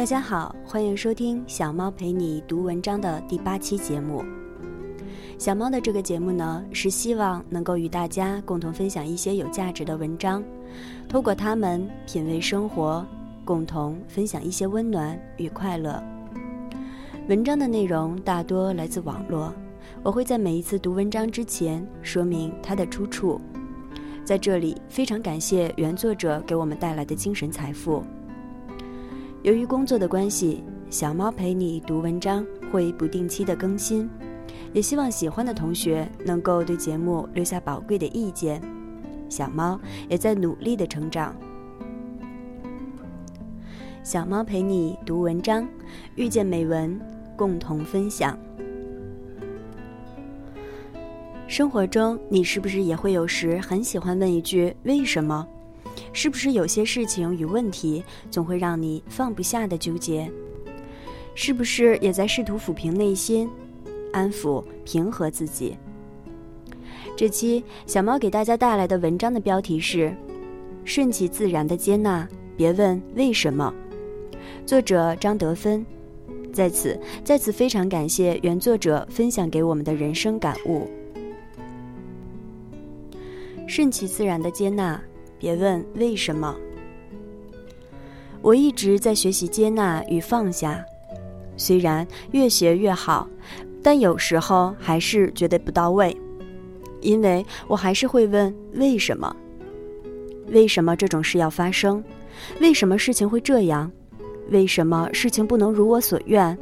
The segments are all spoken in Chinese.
大家好，欢迎收听小猫陪你读文章的第八期节目。小猫的这个节目呢，是希望能够与大家共同分享一些有价值的文章，透过它们品味生活，共同分享一些温暖与快乐。文章的内容大多来自网络，我会在每一次读文章之前说明它的出处。在这里，非常感谢原作者给我们带来的精神财富。由于工作的关系，小猫陪你读文章会不定期的更新，也希望喜欢的同学能够对节目留下宝贵的意见。小猫也在努力的成长。小猫陪你读文章，遇见美文，共同分享。生活中，你是不是也会有时很喜欢问一句“为什么”？是不是有些事情与问题总会让你放不下的纠结？是不是也在试图抚平内心，安抚平和自己？这期小猫给大家带来的文章的标题是“顺其自然的接纳，别问为什么”。作者张德芬。在此，在此非常感谢原作者分享给我们的人生感悟。顺其自然的接纳。别问为什么。我一直在学习接纳与放下，虽然越学越好，但有时候还是觉得不到位，因为我还是会问为什么？为什么这种事要发生？为什么事情会这样？为什么事情不能如我所愿？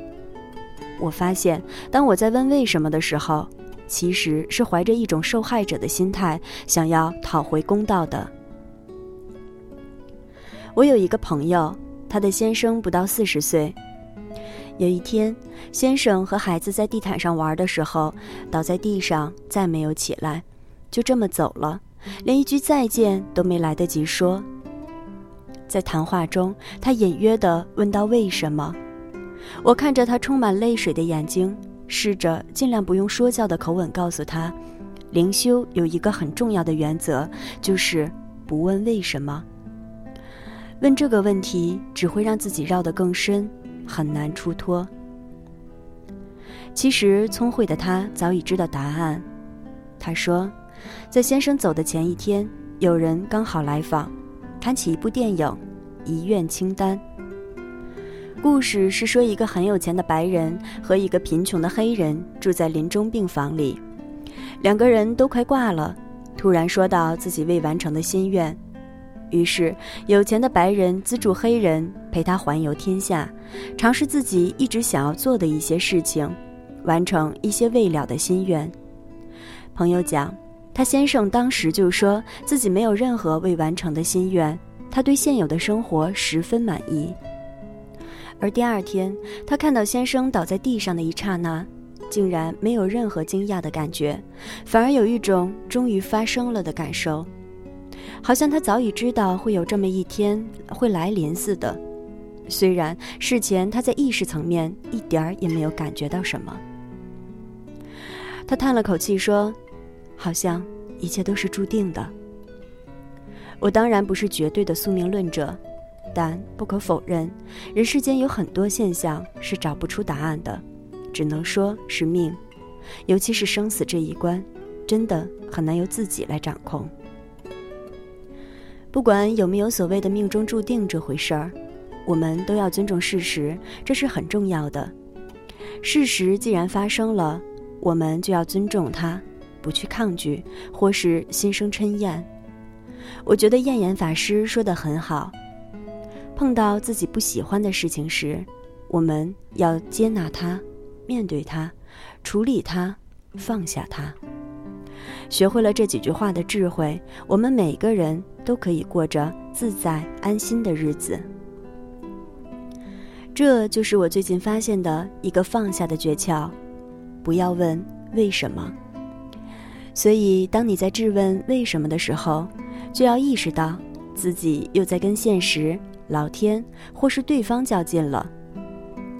我发现，当我在问为什么的时候，其实是怀着一种受害者的心态，想要讨回公道的。我有一个朋友，他的先生不到四十岁。有一天，先生和孩子在地毯上玩的时候，倒在地上，再没有起来，就这么走了，连一句再见都没来得及说。在谈话中，他隐约地问到：“为什么？”我看着他充满泪水的眼睛，试着尽量不用说教的口吻告诉他：“灵修有一个很重要的原则，就是不问为什么。”问这个问题只会让自己绕得更深，很难出脱。其实聪慧的他早已知道答案。他说，在先生走的前一天，有人刚好来访，谈起一部电影《遗愿清单》。故事是说，一个很有钱的白人和一个贫穷的黑人住在临终病房里，两个人都快挂了，突然说到自己未完成的心愿。于是，有钱的白人资助黑人陪他环游天下，尝试自己一直想要做的一些事情，完成一些未了的心愿。朋友讲，他先生当时就说自己没有任何未完成的心愿，他对现有的生活十分满意。而第二天，他看到先生倒在地上的一刹那，竟然没有任何惊讶的感觉，反而有一种终于发生了的感受。好像他早已知道会有这么一天会来临似的，虽然事前他在意识层面一点儿也没有感觉到什么。他叹了口气说：“好像一切都是注定的。”我当然不是绝对的宿命论者，但不可否认，人世间有很多现象是找不出答案的，只能说是命。尤其是生死这一关，真的很难由自己来掌控。不管有没有所谓的命中注定这回事儿，我们都要尊重事实，这是很重要的。事实既然发生了，我们就要尊重它，不去抗拒或是心生嗔厌。我觉得燕言法师说的很好：碰到自己不喜欢的事情时，我们要接纳它，面对它，处理它，放下它。学会了这几句话的智慧，我们每个人都可以过着自在安心的日子。这就是我最近发现的一个放下的诀窍：不要问为什么。所以，当你在质问为什么的时候，就要意识到自己又在跟现实、老天或是对方较劲了。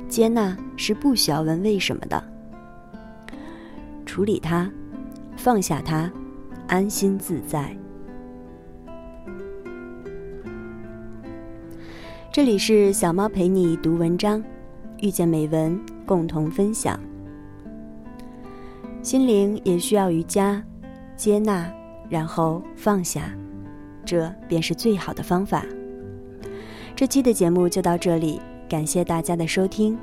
接纳是不需要问为什么的，处理它。放下它，安心自在。这里是小猫陪你读文章，遇见美文，共同分享。心灵也需要瑜伽，接纳，然后放下，这便是最好的方法。这期的节目就到这里，感谢大家的收听。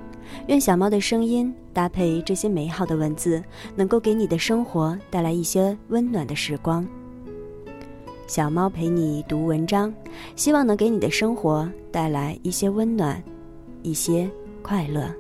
愿小猫的声音搭配这些美好的文字，能够给你的生活带来一些温暖的时光。小猫陪你读文章，希望能给你的生活带来一些温暖，一些快乐。